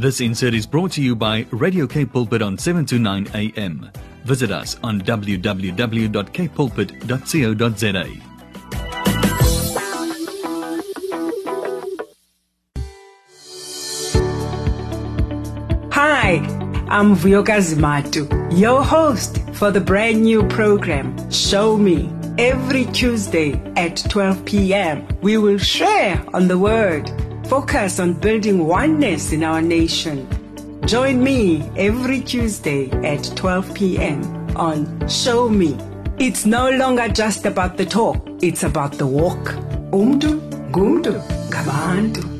This insert is brought to you by Radio K Pulpit on 7 to 9 a.m. Visit us on www.kpulpit.co.za. Hi, I'm Vuyokazi Matu, your host for the brand new program, Show Me. Every Tuesday at 12 p.m., we will share on the Word, focus on building oneness in our nation. Join me every Tuesday at 12 p.m. on Show Me. It's no longer just about the talk, it's about the walk. Umdu, gumdu, gabantu.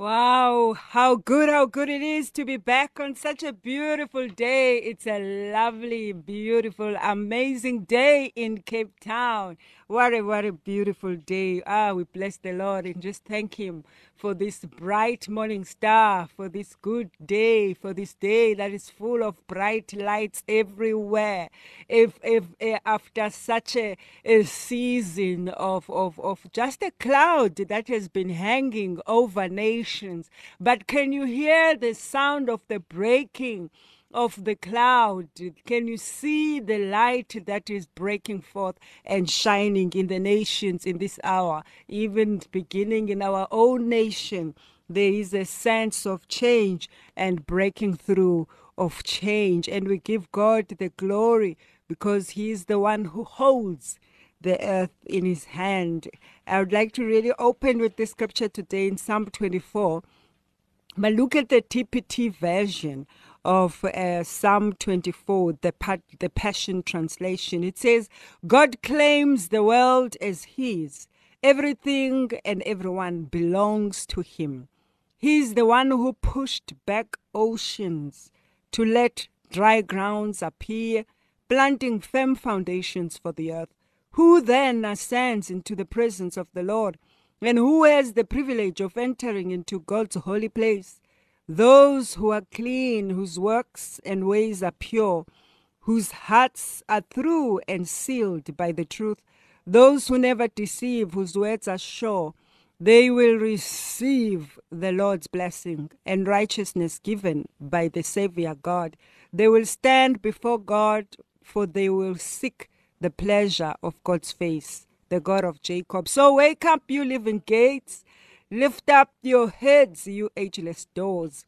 Wow, how good, how good it is to be back on such a beautiful day. It's a lovely, beautiful, amazing day in Cape Town. What a, what a beautiful day. Ah, we bless the Lord and just thank Him for this bright morning star, for this good day, for this day that is full of bright lights everywhere. If, if, eh, after such a, a season of, of, of just a cloud that has been hanging over nations, but can you hear the sound of the breaking? Of the cloud? Can you see the light that is breaking forth and shining in the nations in this hour, even beginning in our own nation? There is a sense of change and breaking through of change, and we give God the glory because He is the one who holds the earth in His hand. I would like to really open with the scripture today in Psalm 24. But look at the TPT version of uh, Psalm 24, the, the Passion Translation. It says, God claims the world as His. Everything and everyone belongs to Him. He's the one who pushed back oceans to let dry grounds appear, planting firm foundations for the earth. Who then ascends into the presence of the Lord? And who has the privilege of entering into God's holy place? Those who are clean, whose works and ways are pure, whose hearts are true and sealed by the truth, those who never deceive, whose words are sure, they will receive the Lord's blessing and righteousness given by the Savior God. They will stand before God, for they will seek the pleasure of God's face, the God of Jacob. So wake up, you living gates. Lift up your heads, you ageless doors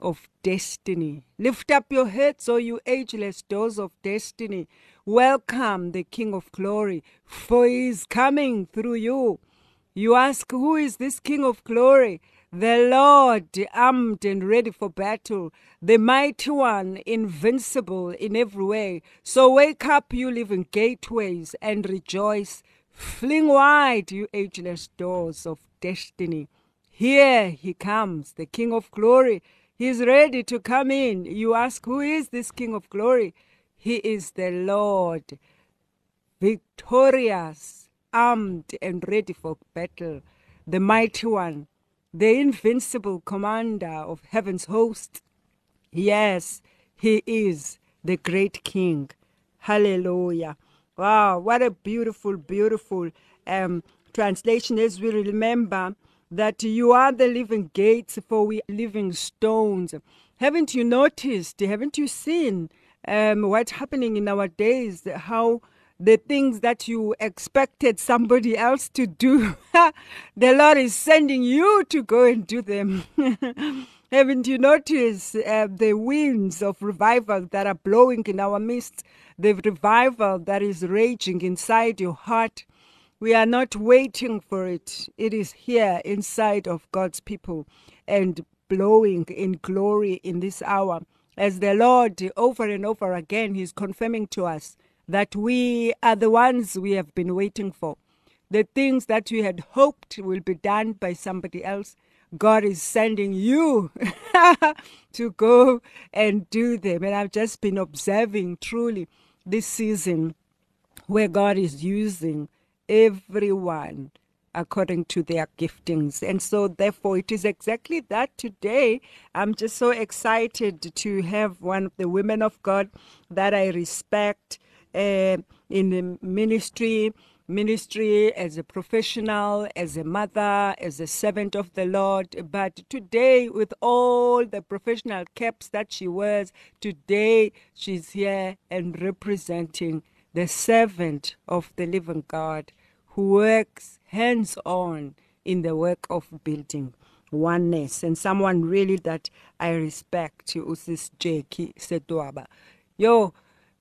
of destiny. Lift up your heads, O you ageless doors of destiny. Welcome the King of glory, for he is coming through you. You ask, Who is this King of glory? The Lord, armed and ready for battle, the mighty one, invincible in every way. So wake up, you living gateways, and rejoice. Fling wide, you ageless doors of destiny. Here he comes, the King of glory. He's ready to come in. You ask, Who is this King of glory? He is the Lord, victorious, armed, and ready for battle, the mighty one, the invincible commander of heaven's host. Yes, he is the great King. Hallelujah. Wow, what a beautiful, beautiful um, translation as we remember that you are the living gates for we living stones. Haven't you noticed, haven't you seen um, what's happening in our days? How the things that you expected somebody else to do, the Lord is sending you to go and do them. Haven't you noticed uh, the winds of revival that are blowing in our midst? The revival that is raging inside your heart. We are not waiting for it. It is here inside of God's people and blowing in glory in this hour. As the Lord, over and over again, He's confirming to us that we are the ones we have been waiting for. The things that we had hoped will be done by somebody else, God is sending you to go and do them. And I've just been observing truly this season where God is using everyone according to their giftings. And so, therefore, it is exactly that today. I'm just so excited to have one of the women of God that I respect uh, in the ministry ministry as a professional, as a mother, as a servant of the Lord. But today, with all the professional caps that she wears, today she's here and representing the servant of the living God who works hands on in the work of building oneness and someone really that I respect, Usis Jacqui Setoaba. Yo,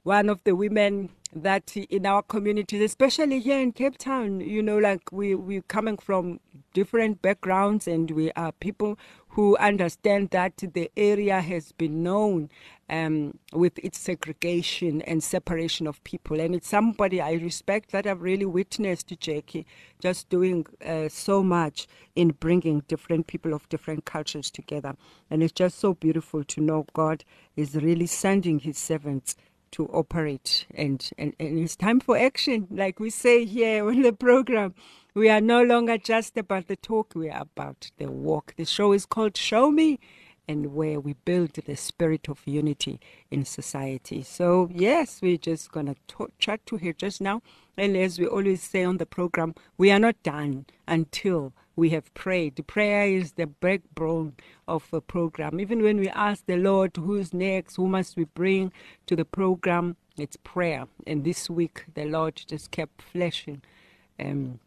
one of the women that in our communities, especially here in Cape Town, you know, like we we coming from different backgrounds and we are people who understand that the area has been known um, with its segregation and separation of people. And it's somebody I respect that I've really witnessed Jacqui just doing uh, so much in bringing different people of different cultures together. And it's just so beautiful to know God is really sending his servants to operate. And, and, and it's time for action. Like we say here on the program we are no longer just about the talk we are about the walk. The show is called show me and where we build the spirit of unity in society. So yes we're just going to chat to her just now. And as we always say on the program we are not done until we have prayed. Prayer is the backbone of a program. Even when we ask the Lord, who's next, who must we bring to the program, it's prayer. And this week, the Lord just kept flashing. Um,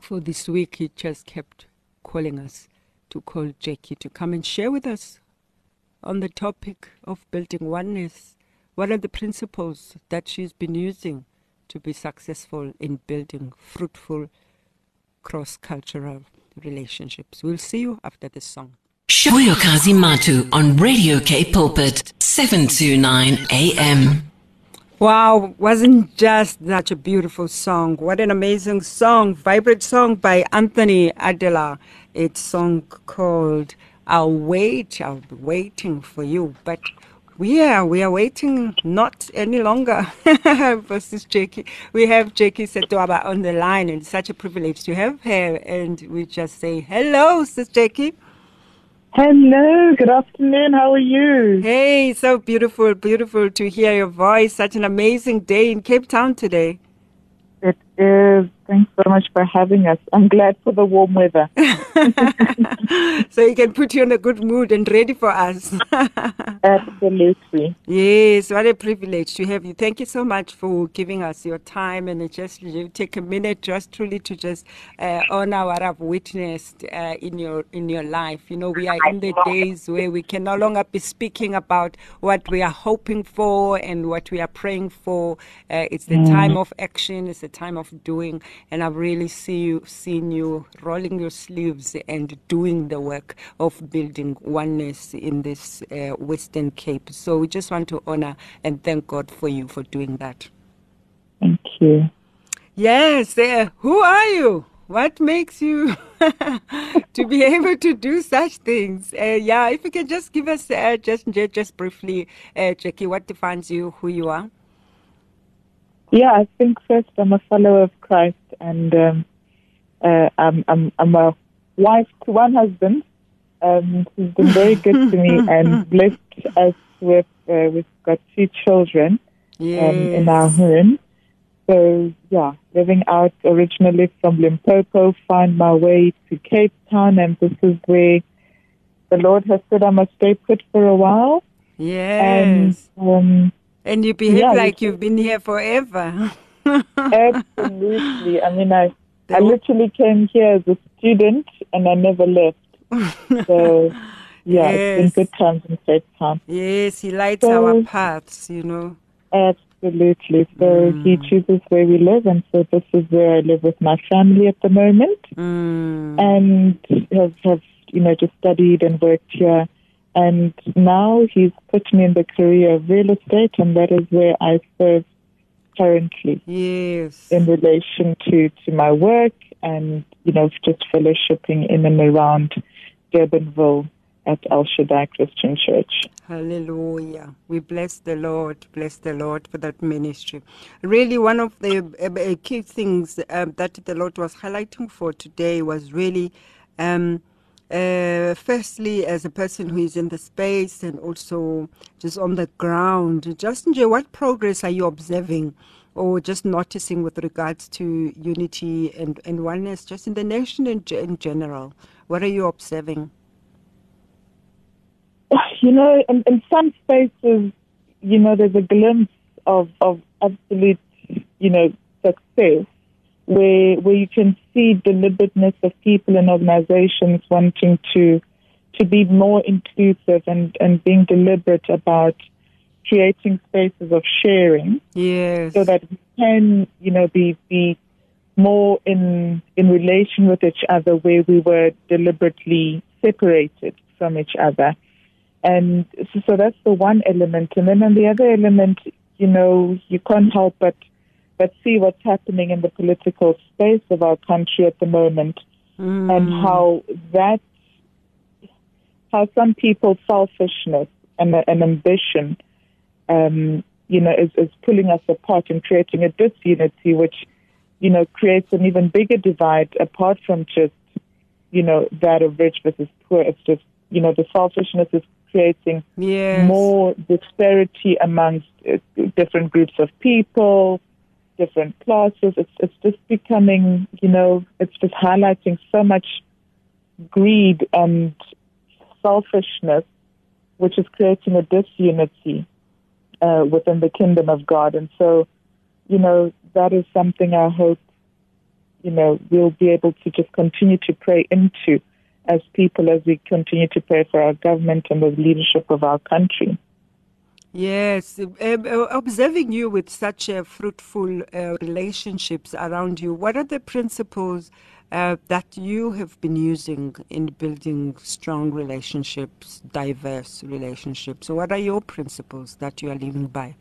for this week, He just kept calling us to call Jacqui to come and share with us on the topic of building oneness. What are the principles that she's been using to be successful in building fruitful cross cultural relationships. We'll see you after this song. Vuyokazi Matu on Radio K Pulpit, 729 AM. Wow, wasn't just such a beautiful song. What an amazing song. Vibrant song by Anthony Adela. It's song called I'll Wait, I'll be waiting for you. But we are we are waiting not any longer for Sis Jacqui. We have Jacqui Setoaba on the line, and it's such a privilege to have her. And we just say hello, Sis Jacqui. Hello, good afternoon. How are you? Hey, so beautiful, beautiful to hear your voice. Such an amazing day in Cape Town today. It is. Thanks so much for having us. I'm glad for the warm weather. so you can put you in a good mood and ready for us. Absolutely. Yes, what a privilege to have you. Thank you so much for giving us your time and just you take a minute just truly to just uh, honor what I've witnessed uh, in your in your life. You know, we are in the days where we can no longer be speaking about what we are hoping for and what we are praying for. Uh, it's the mm. time of action. It's the time of doing and I've really see you, seen you rolling your sleeves and doing the work of building oneness in this uh, Western Cape. So we just want to honor and thank God for you for doing that. Thank you. Yes, uh, who are you? What makes you to be able to do such things? Uh, yeah, if you can just give us uh, just just briefly, uh, Jacqui, what defines you, who you are? Yeah, I think first I'm a follower of Christ, and um, uh, I'm, I'm I'm a wife to one husband um, who's been very good to me and blessed us with uh, we've got two children yes. um, in our home. So yeah, living out originally from Limpopo, find my way to Cape Town, and this is where the Lord has said I must stay put for a while. Yes. And um, and you behave yeah, like you've been here forever. Absolutely. I mean, I, I literally came here as a student and I never left. So, yeah, yes. it's been good times in Cape Town. Yes, he lights so, our paths, you know. Absolutely. So mm. he chooses where we live, and so this is where I live with my family at the moment. Mm. And have, have, you know, just studied and worked here and now he's put me in the career of real estate, and that is where I serve currently. Yes. In relation to, to my work and, you know, just fellowshipping in and around Durbanville at El Shaddai Christian Church. Hallelujah. We bless the Lord, bless the Lord for that ministry. Really, one of the uh, key things uh, that the Lord was highlighting for today was really um, uh, firstly, as a person who is in the space and also just on the ground, just enjoy what progress are you observing or just noticing with regards to unity and, and oneness, just in the nation in, in general? What are you observing? You know, in, in some spaces, you know, there's a glimpse of, of absolute, you know, success where where you can see deliberateness of people and organizations wanting to to be more inclusive and, and being deliberate about creating spaces of sharing. Yes. So that we can, you know, be be more in in relation with each other where we were deliberately separated from each other. And so, so that's the one element. And then on the other element, you know, you can't help but but see what's happening in the political space of our country at the moment Mm. and how that how some people's selfishness and, and ambition um, you know is, is pulling us apart and creating a disunity which you know creates an even bigger divide apart from just you know that of rich versus poor it's just you know the selfishness is creating Yes. more disparity amongst uh, different groups of people, different classes. It's it's just becoming, you know, it's just highlighting so much greed and selfishness, which is creating a disunity uh, within the kingdom of God. And so, you know, that is something I hope, you know, we'll be able to just continue to pray into as people as we continue to pray for our government and the leadership of our country. Yes, um, uh, observing you with such uh, fruitful uh, relationships around you, what are the principles uh, that you have been using in building strong relationships, diverse relationships? So, what are your principles that you are living by?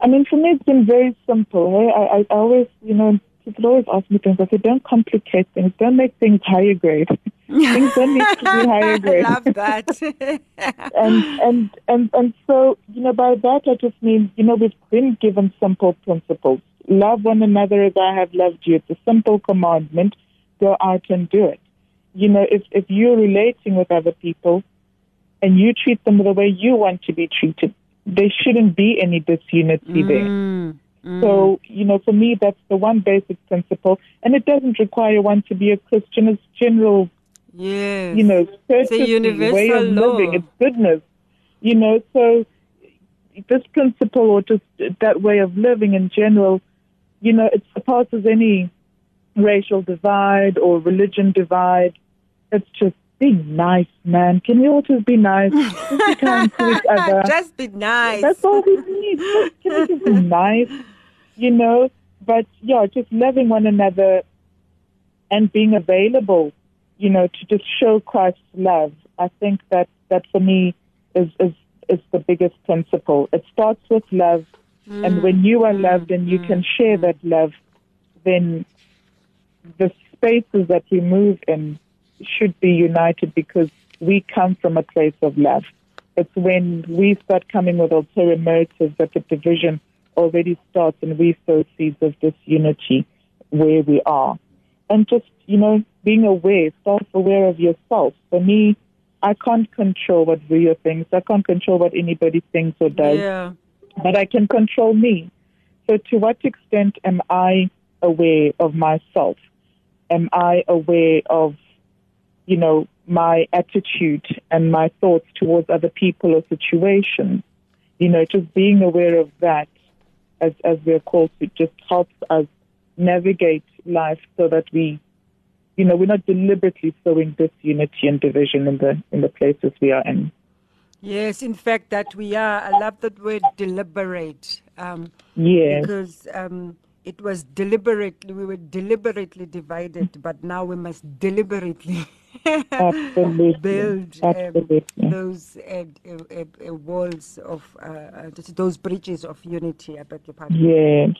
I mean, for me, it's been very simple. Hey? I, I always, you know, people always ask me things. I say, don't complicate things. Don't make things higher grade. things don't need to be higher grade. I love that. and and and and so you know by that I just mean you know we've been given simple principles. Love one another as I have loved you. It's a simple commandment. Go out and do it. You know if if you're relating with other people and you treat them the way you want to be treated, there shouldn't be any disunity there. Mm. Mm. So, you know, for me, that's the one basic principle. And it doesn't require one to be a Christian. It's general yes. you know, courtesy, way universal of law. living, it's goodness. You know, so this principle or just that way of living in general, you know, it surpasses any racial divide or religion divide. It's just be nice, man. Can we all just be nice? Just be kind to each other. Just be nice. That's all we need. Can we just be nice? You know, but yeah, just loving one another and being available, you know, to just show Christ's love. I think that that for me is is is the biggest principle. It starts with love, and when you are mm-hmm. loved and you can mm-hmm. share that love, then the spaces that we move in should be united because we come from a place of love. It's when we start coming with ulterior motives that the division already starts and we sow seeds of disunity where we are. And just, you know, being aware, self-aware of yourself. For me, I can't control what Rio thinks. I can't control what anybody thinks or does yeah. but I can control me. So, to what extent am I aware of myself? Am I aware of, you know, my attitude and my thoughts towards other people or situations? You know, just being aware of that, as as we're called to, just helps us navigate life so that we, you know, we're not deliberately sowing disunity and division in the in the places we are in. Yes, in fact, that we are. I love that word deliberate. Um, Yes. because um, it was deliberately, we were deliberately divided, but now we must deliberately build um, those uh, uh, uh, walls of, uh, uh, those bridges of unity. I beg your pardon. Yes.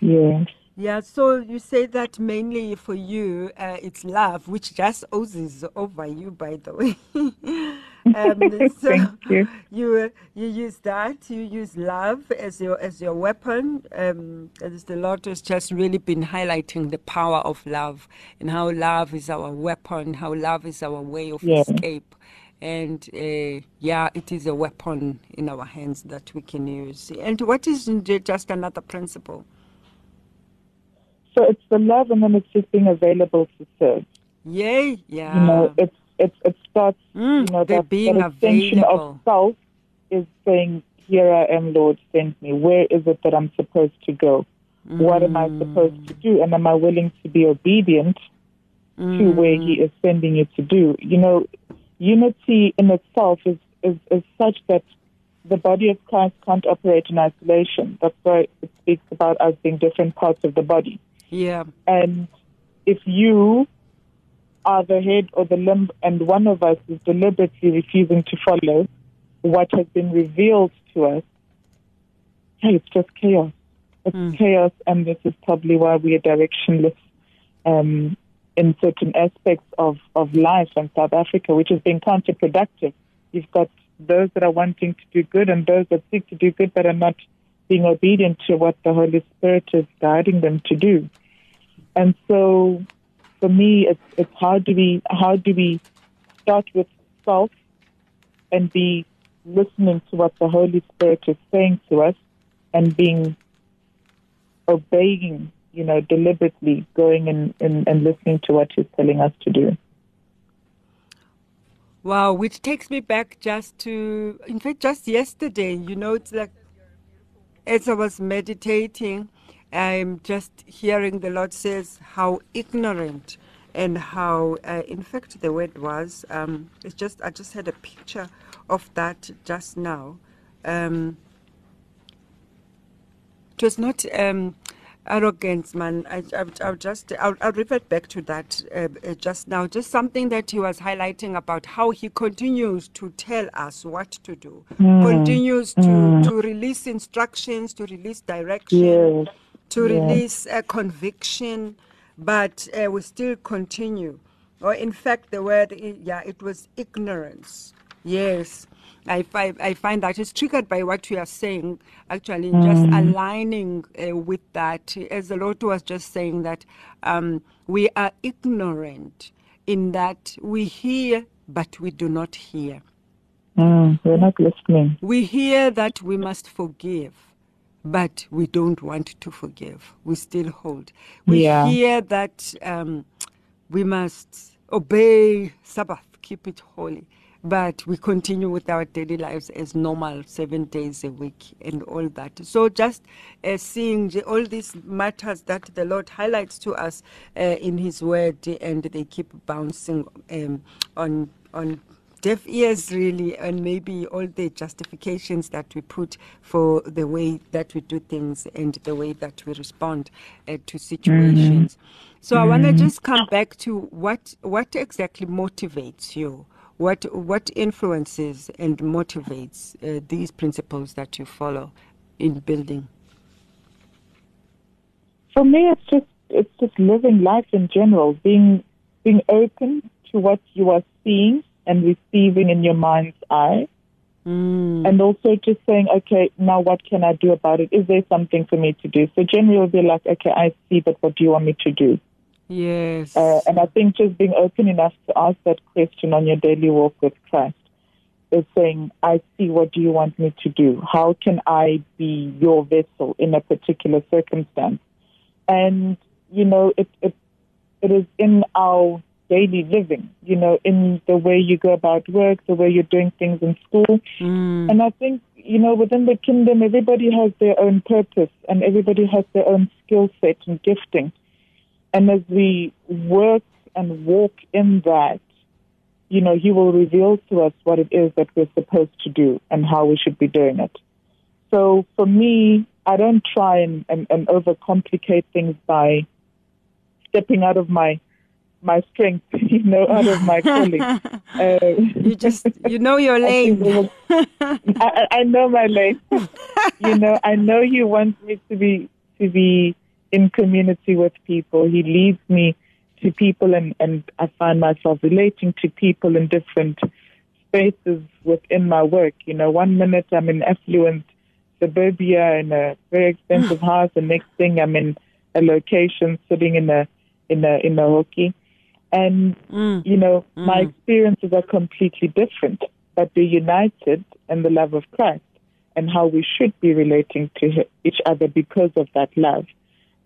Yes. Yeah, so you say that mainly for you, uh, it's love, which just oozes over you, by the way. um, so Thank you. you you use that. You use love as your as your weapon. Um, as the Lord has just really been highlighting the power of love and how love is our weapon, how love is our way of Yes. escape. And uh, yeah, it is a weapon in our hands that we can use. And what is just another principle? So it's the love, and then it's just being available to serve. Yay, yeah. You know, it's it it starts. Mm, you know, that, being that extension available. of self is saying, "Here I am, Lord, send me. Where is it that I'm supposed to go? What am I supposed to do? And am I willing to be obedient to where He is sending you to do? You know, unity in itself is is, is such that the body of Christ can't operate in isolation. That's why it speaks about us being different parts of the body. Yeah. And if you are the head or the limb, and one of us is deliberately refusing to follow what has been revealed to us, hey, it's just chaos. It's chaos, and this is probably why we are directionless um, in certain aspects of, of life in South Africa, which has been counterproductive. You've got those that are wanting to do good and those that seek to do good but are not being obedient to what the Holy Spirit is guiding them to do. And so, for me, it's, it's how do we how do we start with self and be listening to what the Holy Spirit is saying to us and being obeying, you know, deliberately going and, and, and listening to what He's telling us to do. Wow, which takes me back just to, in fact, just yesterday, you know, it's like as I was meditating, I'm just hearing the Lord says how ignorant and how, uh, in fact, the word was, um, it's just, I just had a picture of that just now. Um, it was not um, arrogance, man. I, I, I'll just, I'll, I'll revert back to that uh, uh, just now. Just something that he was highlighting about how he continues to tell us what to do, continues to, to release instructions, to release direction, Yes. to Yes. release a conviction, but uh, we still continue. Or in fact, the word, yeah, it was ignorance. Yes. I find, I find that it's triggered by what you are saying, actually, just aligning uh, with that. As the Lord was just saying, that um, we are ignorant in that we hear, but we do not hear. Mm, we're not listening. We hear that we must forgive, but we don't want to forgive. We still hold. We Yeah. hear that um, we must obey Sabbath, keep it holy, but we continue with our daily lives as normal, seven days a week, and all that. So just uh, seeing all these matters that the Lord highlights to us uh, in His Word, and they keep bouncing um, on on deaf ears really and maybe all the justifications that we put for the way that we do things and the way that we respond uh, to situations. So i want to just come back to what what exactly motivates you what what influences and motivates uh, these principles that you follow in building For me, it's just it's just living life in general, being being open to what you are seeing and receiving in your mind's eye, mm. and also just saying, okay, now what can I do about it? Is there something for me to do? So generally, be like, okay, I see, but what do you want me to do? Yes Uh, and I think just being open enough to ask that question on your daily walk with Christ is saying, I see, what do you want me to do? How can I be your vessel in a particular circumstance? And, you know, it, it, it is in our daily living, you know, in the way you go about work, the way you're doing things in school. Mm. And I think, you know, within the kingdom, everybody has their own purpose and everybody has their own skill set and gifting. And as we work and walk in that, you know, He will reveal to us what it is that we're supposed to do and how we should be doing it. So for me, I don't try and, and, and overcomplicate things by stepping out of my my strength, you know, out of my calling. Uh, you just you know your lane I, I I know my lane. you know, I know you want me to be to be in community with people. He leads me to people, and and I find myself relating to people in different spaces within my work. You know, one minute I'm in affluent suburbia in a very expensive house, the next thing I'm in a location sitting in a in a in a hockey. And, mm. you know, mm. my experiences are completely different, but they're united in the love of Christ and how we should be relating to each other because of that love.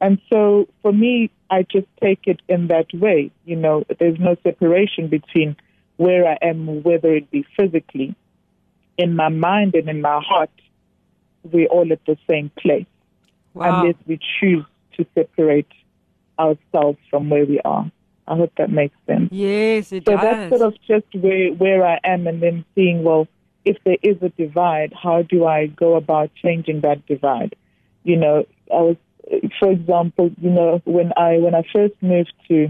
And so for me, I just take it in that way. You know, there's no separation between where I am, whether it be physically, in my mind and in my heart, we're all at the same place Wow. unless we choose to separate ourselves from where we are. I hope that makes sense. Yes, it So does. that's sort of just where where I am, and then seeing well, if there is a divide, how do I go about changing that divide? You know, I was, for example, you know, when I when I first moved to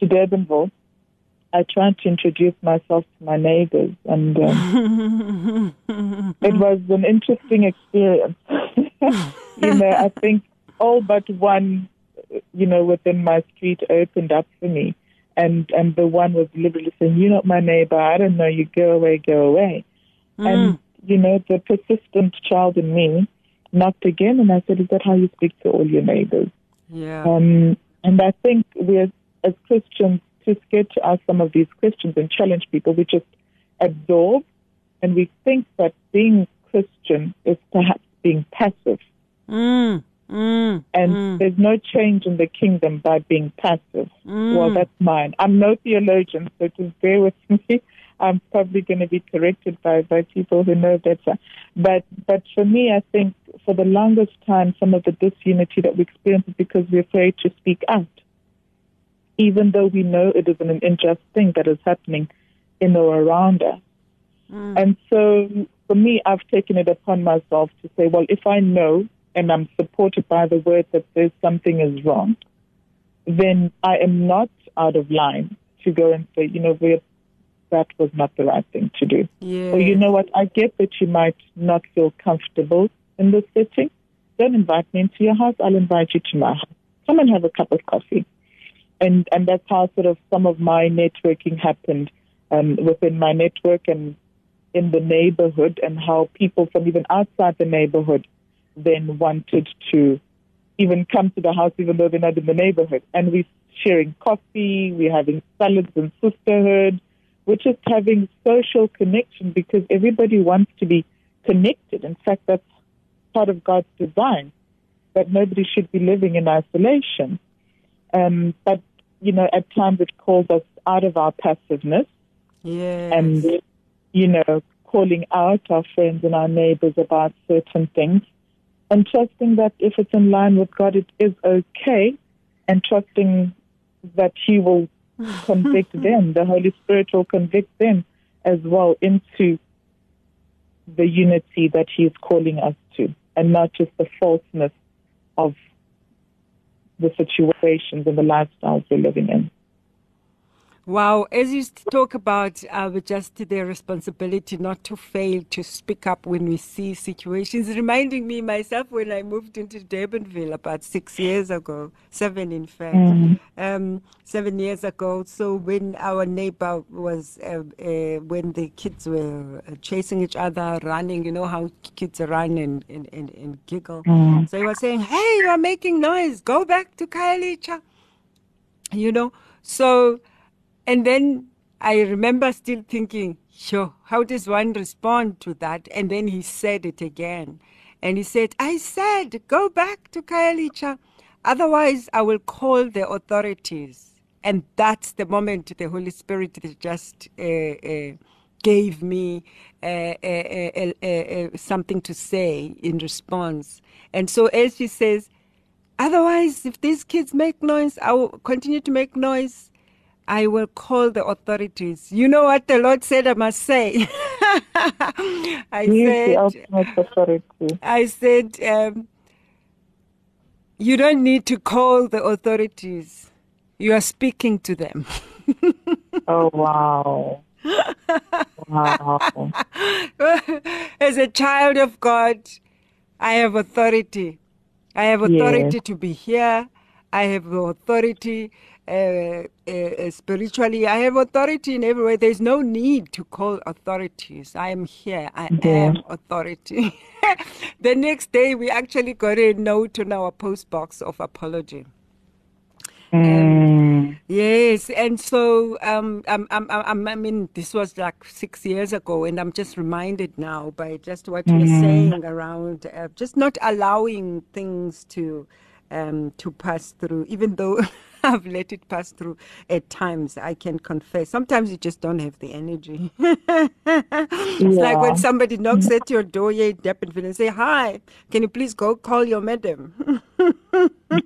to Durbanville, I tried to introduce myself to my neighbors, and um, it was an interesting experience. you know, I think all but one, you know, within my street opened up for me, and and the one was literally saying, "You're not my neighbor. I don't know you. Go away. Go away." And you know, the persistent child in me knocked again, and I said, "Is that how you speak to all your neighbors?" yeah. Um, and I think we're, as Christians, too scared to ask some of these questions and challenge people. We just absorb and we think that being Christian is perhaps being passive. Mm, mm, And there's no change in the kingdom by being passive. Mm. Well, that's mine. I'm no theologian, so just bear with me. I'm probably going to be corrected by, by people who know better. But but for me, I think for the longest time, some of the disunity that we experience is because we're afraid to speak out, even though we know it is an unjust thing that is happening in or around us. And so for me, I've taken it upon myself to say, well, if I know and I'm supported by the word that says something is wrong, then I am not out of line to go and say, you know, we're, that was not the right thing to do. Or you know what, I get that you might not feel comfortable in this setting. Don't invite me into your house. I'll invite you to my house. Come and have a cup of coffee. And and that's how sort of some of my networking happened um, within my network and in the neighborhood, and how people from even outside the neighborhood then wanted to even come to the house even though they're not in the neighborhood. And we're sharing coffee, we're having salads and sisterhood. We're just having social connection because everybody wants to be connected. In fact, that's part of God's design, that nobody should be living in isolation. Um, but, you know, at times it calls us out of our passiveness yes. and, you know, calling out our friends and our neighbors about certain things and trusting that if it's in line with God, it is okay and trusting that He will convict them, the Holy Spirit will convict them as well into the unity that He is calling us to and not just the falseness of the situations and the lifestyles we're living in. Wow, as you talk about uh, just the responsibility not to fail to speak up when we see situations, reminding me myself when I moved into Durbanville about six years ago, seven in fact, um, seven years ago. So when our neighbor was, uh, uh, when the kids were uh, chasing each other, running, you know how kids run and, and, and, and giggle. So he was saying, hey, you are making noise, go back to Khayelitsha you know? So and then i remember still thinking sure how does one respond to that? And then he said it again. And he said i said go back to Khayelitsha otherwise i will call the authorities. And that's the moment the holy spirit just uh, uh, gave me uh, uh, uh, uh, something to say in response. And so as she says Otherwise, if these kids make noise, I will continue to make noise. I will call the authorities. You know what the Lord said I must say? I He is the said, ultimate authority. I said, um, you don't need to call the authorities. You are speaking to them. Oh, wow. wow. As a child of God, I have authority. I have authority to be here. I have the authority uh, uh, spiritually. I have authority in every way. There's no need to call authorities. I am here. I am authority. the next day, we actually got a note on our post box of apology. Um, yes, and so um, I'm, I'm, I'm, I mean, this was like six years ago, and I'm just reminded now by just what you're saying around uh, just not allowing things to um, to pass through, even though I've let it pass through at times. I can confess. Sometimes you just don't have the energy. it's like when somebody knocks at your door, you dip and say, "Hi, can you please go call your madam?"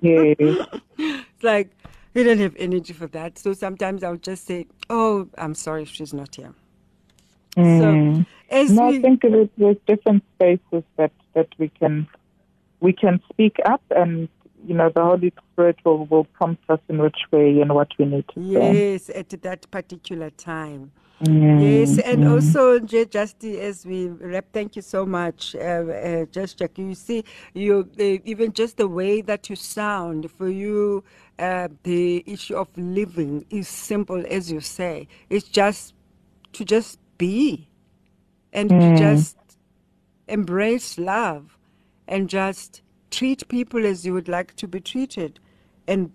Yes. It's like you don't have energy for that. So sometimes I'll just say, "Oh, I'm sorry, she's not here." So mm. as No, we, I think there's different spaces that, that we can we can speak up, and you know the Holy Spirit will, will prompt us in which way and what we need to say. yes, at that particular time. Mm, Yes, and also, J. Justy, as we wrap, thank you so much, uh, uh, Just Jack. You see, you uh, even just the way that you sound for you, uh, the issue of living is simple, as you say. It's just to just be, and to just embrace love, and just treat people as you would like to be treated, and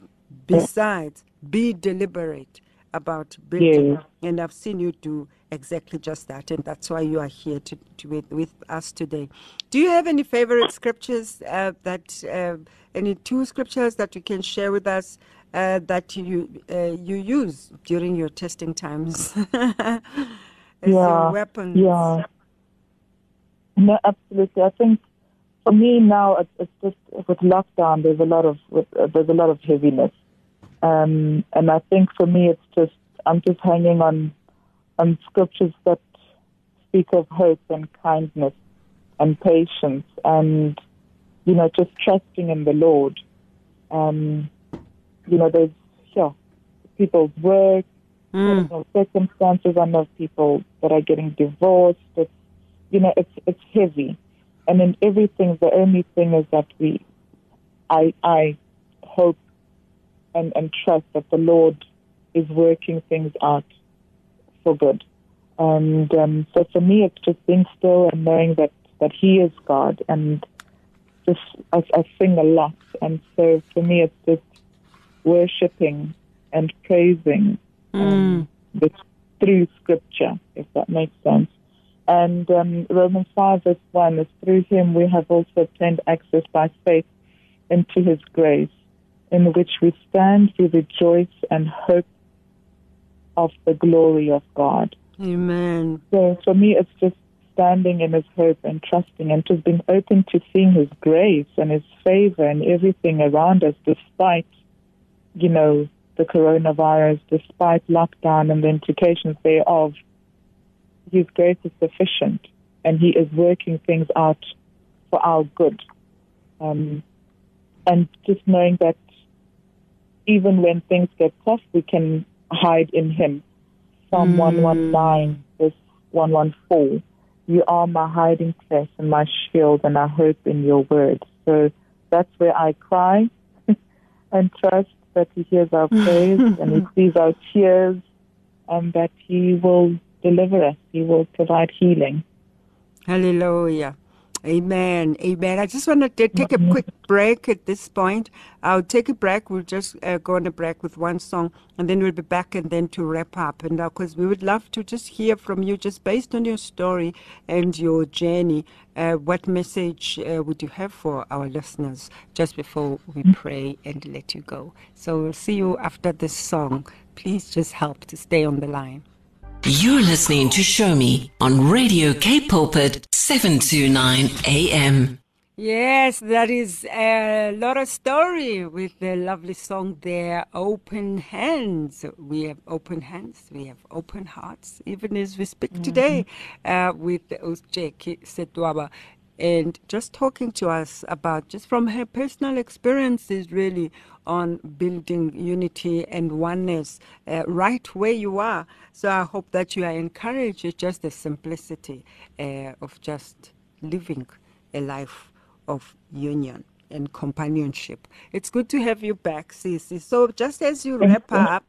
besides, be deliberate about building. Yes. And I've seen you do exactly just that, and that's why you are here to, to with, with us today. Do you have any favorite scriptures uh, that uh, any two scriptures that you can share with us uh, that you uh, you use during your testing times as Yeah, weapons? Yeah. No, absolutely. I think for me now, it's, it's just with lockdown. There's a lot of with, uh, there's a lot of heaviness, um, and I think for me, it's just I'm just hanging on on scriptures that speak of hope and kindness and patience, and you know, just trusting in the Lord. Um, you know, there's yeah, people's work, personal circumstances. I know people that are getting divorced. It's you know, it's it's heavy, and in everything, the only thing is that we, I I hope and and trust that the Lord is working things out for good, and um, so for me, it's just being still and knowing that that He is God, and just I, I sing a lot, and so for me, it's just worshiping and praising um, with, through Scripture, if that makes sense. And um, Romans 5, verse 1 is through him we have also obtained access by faith into his grace, in which we stand, we rejoice and hope of the glory of God. Amen. So for me, it's just standing in his hope and trusting and just being open to seeing his grace and his favor and everything around us, despite, you know, the coronavirus, despite lockdown and the implications thereof. His grace is sufficient and he is working things out for our good. Um, and just knowing that even when things get tough, we can hide in him. Psalm 119, verse 114. You are my hiding place and my shield, and I hope in your word. So that's where I cry and trust that he hears our prayers and he sees our tears and that he will deliver us. He will provide healing. Hallelujah. Amen. Amen. I just want to take a quick break at this point. I'll take a break. We'll just uh, go on a break with one song and then we'll be back and then to wrap up. And of course, we would love to just hear from you, just based on your story and your journey. Uh, what message uh, would you have for our listeners just before we pray and let you go? So we'll see you after this song. Please just help to stay on the line. You're listening to Show Me on Radio K Pulpit 729 AM. Yes, that is a lot of story with the lovely song there, Open Hands. We have open hands, we have open hearts, even as we speak today uh, with Ujeki Setoaba. And just talking to us about, just from her personal experiences, really, on building unity and oneness uh, right where you are. So I hope that you are encouraged with just the simplicity uh, of just living a life of union and companionship. It's good to have you back, Cece. So just as you wrap up,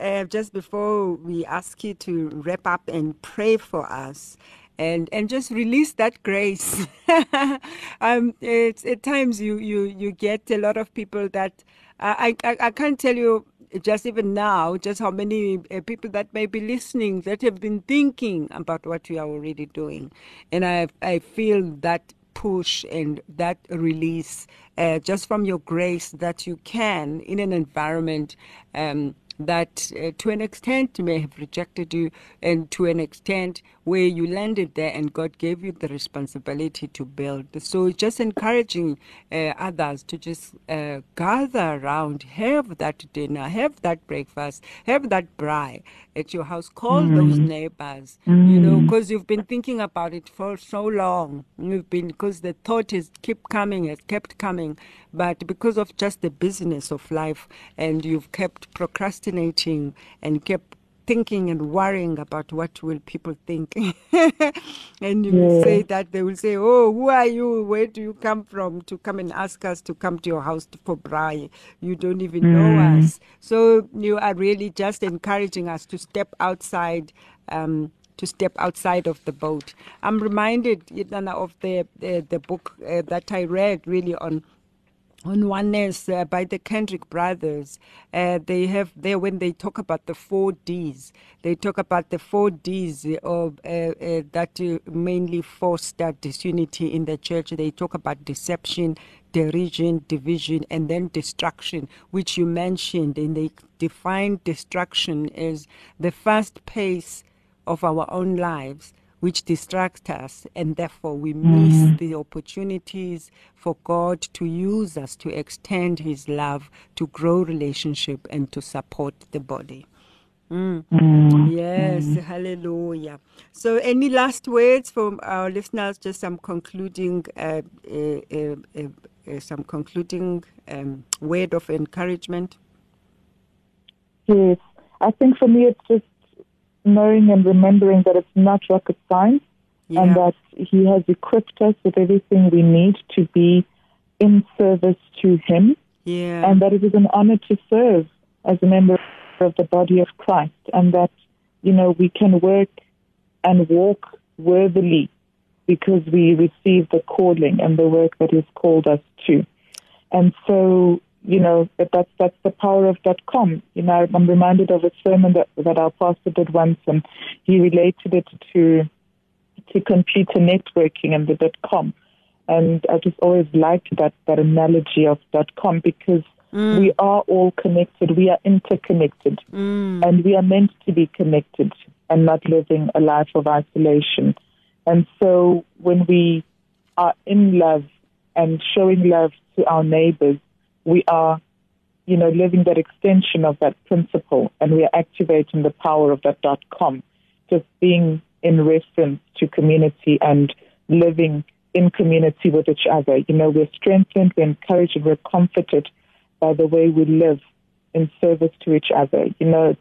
uh, just before we ask you to wrap up and pray for us, and and just release that grace. um, it's at times you you you get a lot of people that uh, I, I I can't tell you just even now, just how many uh, people that may be listening that have been thinking about what you are already doing. And I, I feel that push and that release uh, just from your grace that you can in an environment um, that uh, to an extent may have rejected you and to an extent where you landed there and God gave you the responsibility to build. So just encouraging uh, others to just uh, gather around, have that dinner, have that breakfast, have that braai at your house, call mm. those neighbors, mm. you know, because you've been thinking about it for so long. You've been, because the thought is keep coming, it kept coming, but because of just the business of life and you've kept procrastinating and kept thinking and worrying about what will people think and you yeah. say that they will say oh who are you where do you come from to come and ask us to come to your house for braai you don't even mm. know us so you are really just encouraging us to step outside um, to step outside of the boat. I'm reminded, Yitana, of the, the, the book uh, that I read really on on oneness uh, by the Kendrick brothers. Uh, they have there when they talk about the four D's. They talk about the four D's of uh, uh that uh, mainly foster disunity in the church. They talk about deception, derision, division, and then destruction, which you mentioned. And they define destruction as the fast pace of our own lives which distract us, and therefore we miss mm. the opportunities for God to use us to extend His love, to grow relationship, and to support the body. Mm. Mm. Yes, mm. hallelujah. So, any last words from our listeners? Just some concluding, uh, uh, uh, uh some concluding um, word of encouragement. Yes, I think for me it's just knowing and remembering that it's not rocket science yeah. and that He has equipped us with everything we need to be in service to Him. Yeah. And that it is an honor to serve as a member of the body of Christ and that, you know, we can work and walk worthily because we receive the calling and the work that He's called us to. And so you know, that that's, that's the power of dot com. You know, I'm reminded of a sermon that, that our pastor did once, and he related it to to computer networking and the dot com. And I just always liked that, that analogy of dot com because mm. we are all connected. We are interconnected. Mm. And we are meant to be connected and not living a life of isolation. And so when we are in love and showing love to our neighbors, we are, you know, living that extension of that principle and we are activating the power of that dot com, just being in reference to community and living in community with each other. You know, we're strengthened, we're encouraged, we're comforted by the way we live in service to each other. You know,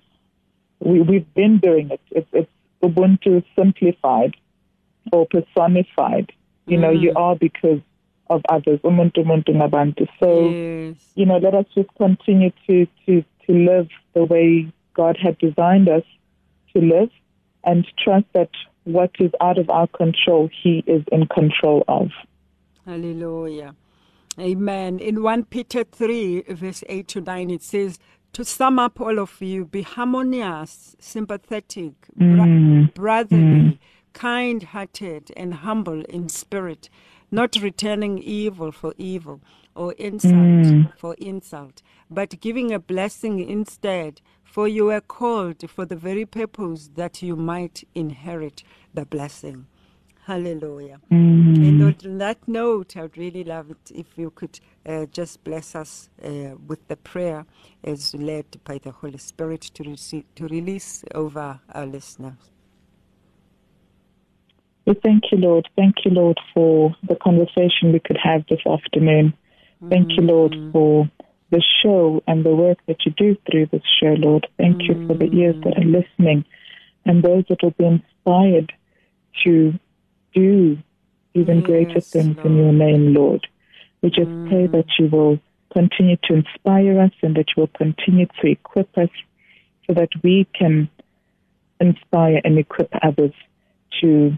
we, we've been doing it. It's, it's Ubuntu simplified or personified. You know, mm. you are because of others. Umuntu umuntu nabantu. So, yes. you know, let us just continue to, to, to live the way God had designed us to live and trust that what is out of our control, He is in control of. Hallelujah. Amen. In 1 Peter 3, verse 8 to 9, it says, To sum up all of you, be harmonious, sympathetic, mm. brotherly, mm. kind hearted, and humble in spirit not returning evil for evil or insult mm. for insult, but giving a blessing instead. For you were called for the very purpose that you might inherit the blessing. Hallelujah. Mm. And on that note, I'd really love it if you could uh, just bless us uh, with the prayer as led by the Holy Spirit to, receive, to release over our listeners. We thank you, Lord. Thank you, Lord, for the conversation we could have this afternoon. Thank you, Lord, mm. for the show and the work that you do through this show, Lord. Thank mm. you for the ears that are listening and those that will be inspired to do even yes, greater things Lord. in your name, Lord. We just mm. pray that you will continue to inspire us and that you will continue to equip us so that we can inspire and equip others to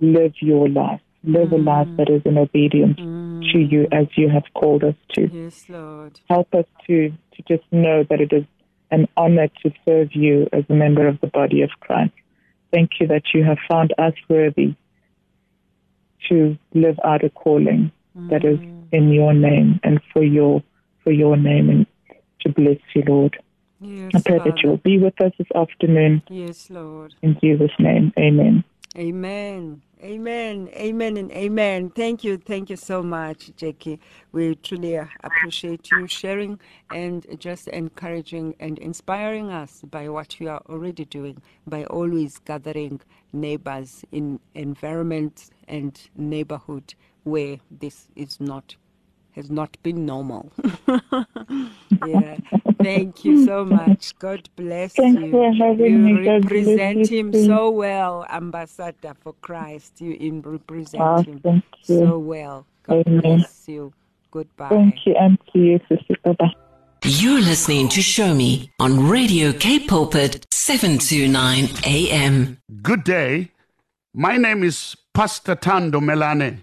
live your life. Live mm. a life that is in obedience mm. to you as you have called us to. Yes, Lord. Help us to, to just know that it is an honor to serve you as a member of the body of Christ. Thank you that you have found us worthy to live out a calling that is in your name and for your for your name and to bless you, Lord. Yes, I pray that you'll be with us this afternoon. Yes, Lord. In Jesus' name, amen. Amen. Amen. Amen and amen. Thank you. Thank you so much, Jacqui. We truly appreciate you sharing and just encouraging and inspiring us by what you are already doing, by always gathering neighbors in environments and neighborhood where this is not has not been normal. yeah. Thank you so much. God bless Thanks you. for having you me. God bless represent you him too. so well, ambassador for Christ. You represent Ah, him thank you. so well. God Amen. bless you. Goodbye. Thank you, and to you, Sister. Bye-bye. You're listening to Show Me on Radio Cape Pulpit 729 AM. Good day. My name is Pastor Tando Melane.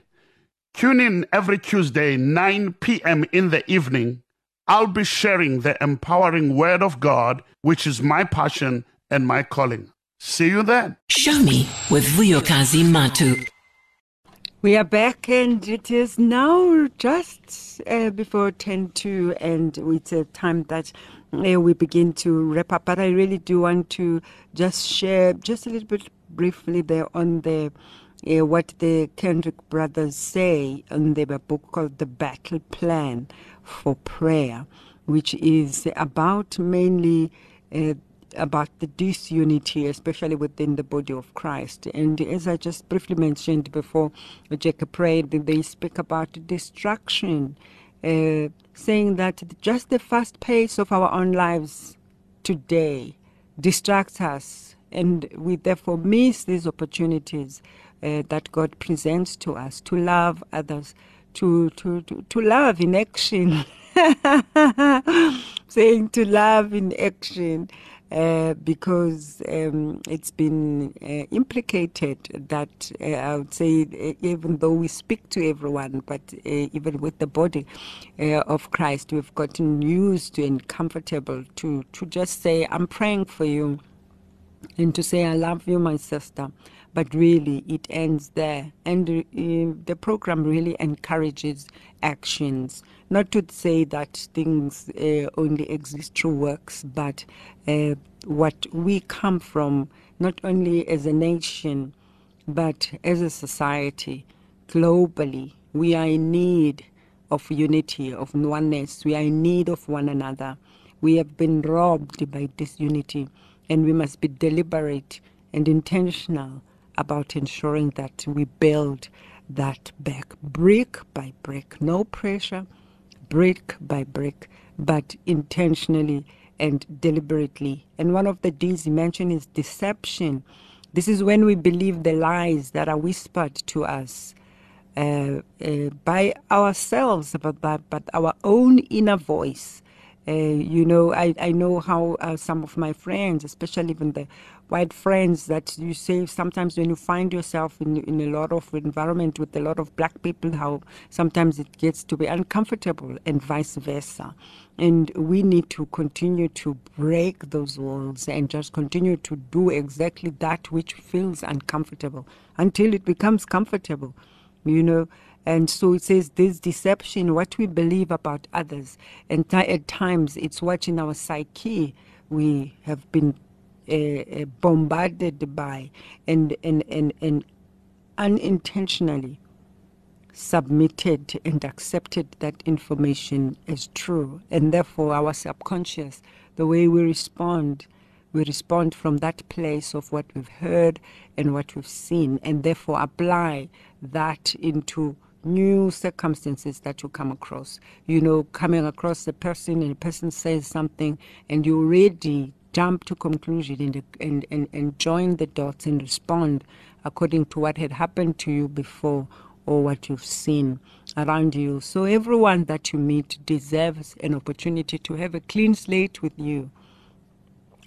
Tune in every Tuesday, 9 p.m. in the evening. I'll be sharing the empowering Word of God, which is my passion and my calling. See you then. Show Me with Vuyokazi Matu. We are back, and it is now just uh, before 10 to, and it's a time that uh, we begin to wrap up. But I really do want to just share just a little bit briefly there on the uh, what the Kendrick brothers say in their book called The Battle Plan for Prayer, which is about mainly. Uh, about the disunity, especially within the body of Christ. And as I just briefly mentioned before, Jacob prayed, they speak about destruction, uh, saying that just the fast pace of our own lives today distracts us, and we therefore miss these opportunities uh, that God presents to us to love others, to, to, to, to love in action. saying to love in action uh, because um, it's been uh, implicated that uh, I would say, uh, even though we speak to everyone, but uh, even with the body of Christ, we've gotten used to and comfortable to, to just say, I'm praying for you and to say, I love you, my sister. But really, it ends there. And uh, the program really encourages actions. Not to say that things uh, only exist through works, but uh, what we come from, not only as a nation, but as a society, globally, we are in need of unity, of oneness. We are in need of one another. We have been robbed by disunity, and we must be deliberate and intentional about ensuring that we build that back brick by brick. No pressure, brick by brick, but intentionally and deliberately. And one of the D's he mentioned is deception. This is when we believe the lies that are whispered to us uh, uh, by ourselves, but, but, but our own inner voice. Uh, you know, I, I know how uh, some of my friends, especially even the white friends, that you say sometimes when you find yourself in, in a lot of environment with a lot of black people, how sometimes it gets to be uncomfortable and vice versa. And we need to continue to break those walls and just continue to do exactly that which feels uncomfortable until it becomes comfortable, you know. And so it says this deception, what we believe about others, and ti- at times it's what in our psyche we have been uh, uh, bombarded by and, and, and, and unintentionally submitted and accepted that information as true. And therefore, our subconscious, the way we respond, we respond from that place of what we've heard and what we've seen, and therefore apply that into new circumstances that you come across. You know, coming across a person and a person says something, and you already jump to conclusion and, and, and, and join the dots and respond according to what had happened to you before or what you've seen around you. So everyone that you meet deserves an opportunity to have a clean slate with you.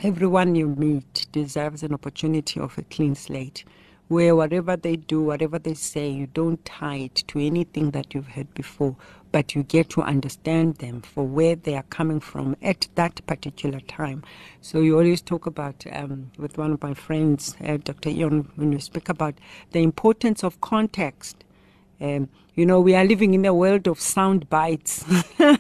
Everyone you meet deserves an opportunity of a clean slate where whatever they do, whatever they say, you don't tie it to anything that you've heard before, but you get to understand them for where they are coming from at that particular time. So you always talk about, um, with one of my friends, uh, Dr. Ion, when you speak about the importance of context. Um, you know, we are living in a world of sound bites. are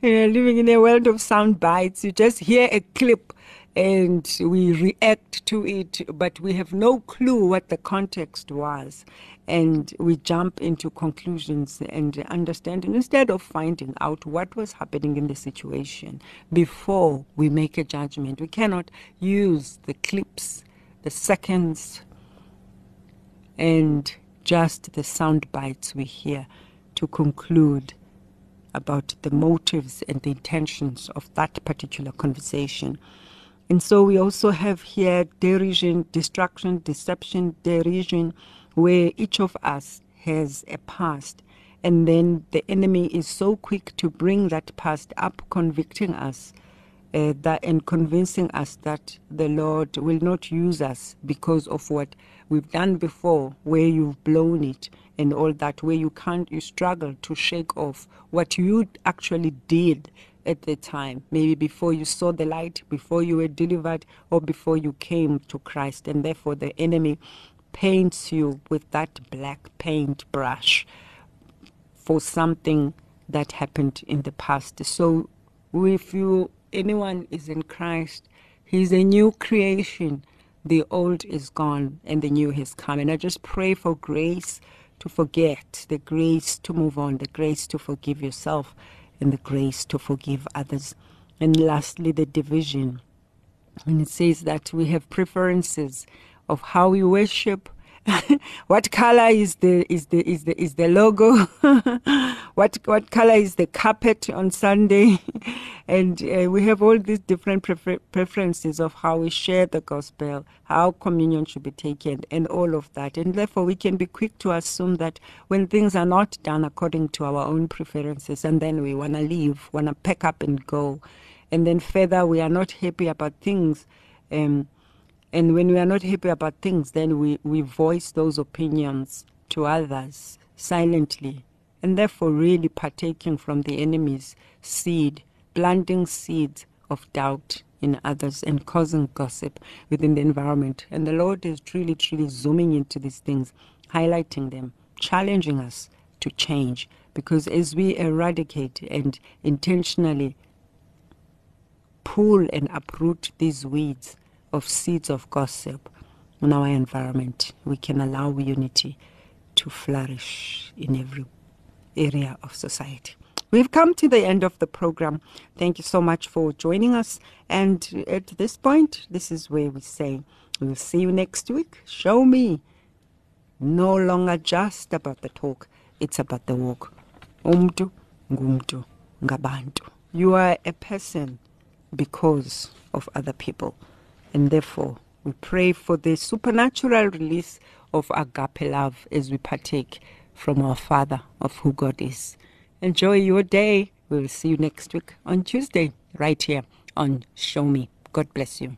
living in a world of sound bites. You just hear a clip and we react to it, but we have no clue what the context was. And we jump into conclusions and understanding instead of finding out what was happening in the situation before we make a judgment. We cannot use the clips, the seconds, and just the sound bites we hear to conclude about the motives and the intentions of that particular conversation. And so we also have here derision, destruction, deception, derision, where each of us has a past. And then the enemy is so quick to bring that past up, convicting us uh, that and convincing us that the Lord will not use us because of what we've done before, where you've blown it and all that, where you can't, you struggle to shake off what you actually did at the time, maybe before you saw the light, before you were delivered, or before you came to Christ. And therefore, the enemy paints you with that black paint brush for something that happened in the past. So, if you anyone is in Christ, he's a new creation. The old is gone and the new has come. And I just pray for grace to forget, the grace to move on, the grace to forgive yourself, and the grace to forgive others. And lastly, the division. And it says that we have preferences of how we worship. what color is the is the is the is the logo? what what color is the carpet on Sunday? and uh, we have all these different prefer- preferences of how we share the gospel, how communion should be taken, and all of that. And therefore, we can be quick to assume that when things are not done according to our own preferences, and then we want to leave, want to pack up and go, and then further, we are not happy about things. Um, and when we are not happy about things, then we, we voice those opinions to others silently, and therefore really partaking from the enemy's seed, planting seeds of doubt in others and causing gossip within the environment. And the Lord is truly, truly zooming into these things, highlighting them, challenging us to change. Because as we eradicate and intentionally pull and uproot these weeds, of seeds of gossip in our environment, we can allow unity to flourish in every area of society. We've come to the end of the program. Thank you so much for joining us. And at this point, this is where we say, we'll see you next week. Show me. No longer just about the talk, it's about the walk. Umntu, ngumntu, ngabantu. You are a person because of other people. And therefore, we pray for the supernatural release of agape love as we partake from our Father of who God is. Enjoy your day. We will see you next week on Tuesday, right here on Show Me. God bless you.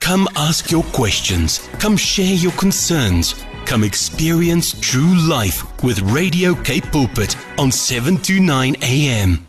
Come ask your questions. Come share your concerns. Come experience true life with Radio Cape Pulpit on 729 AM.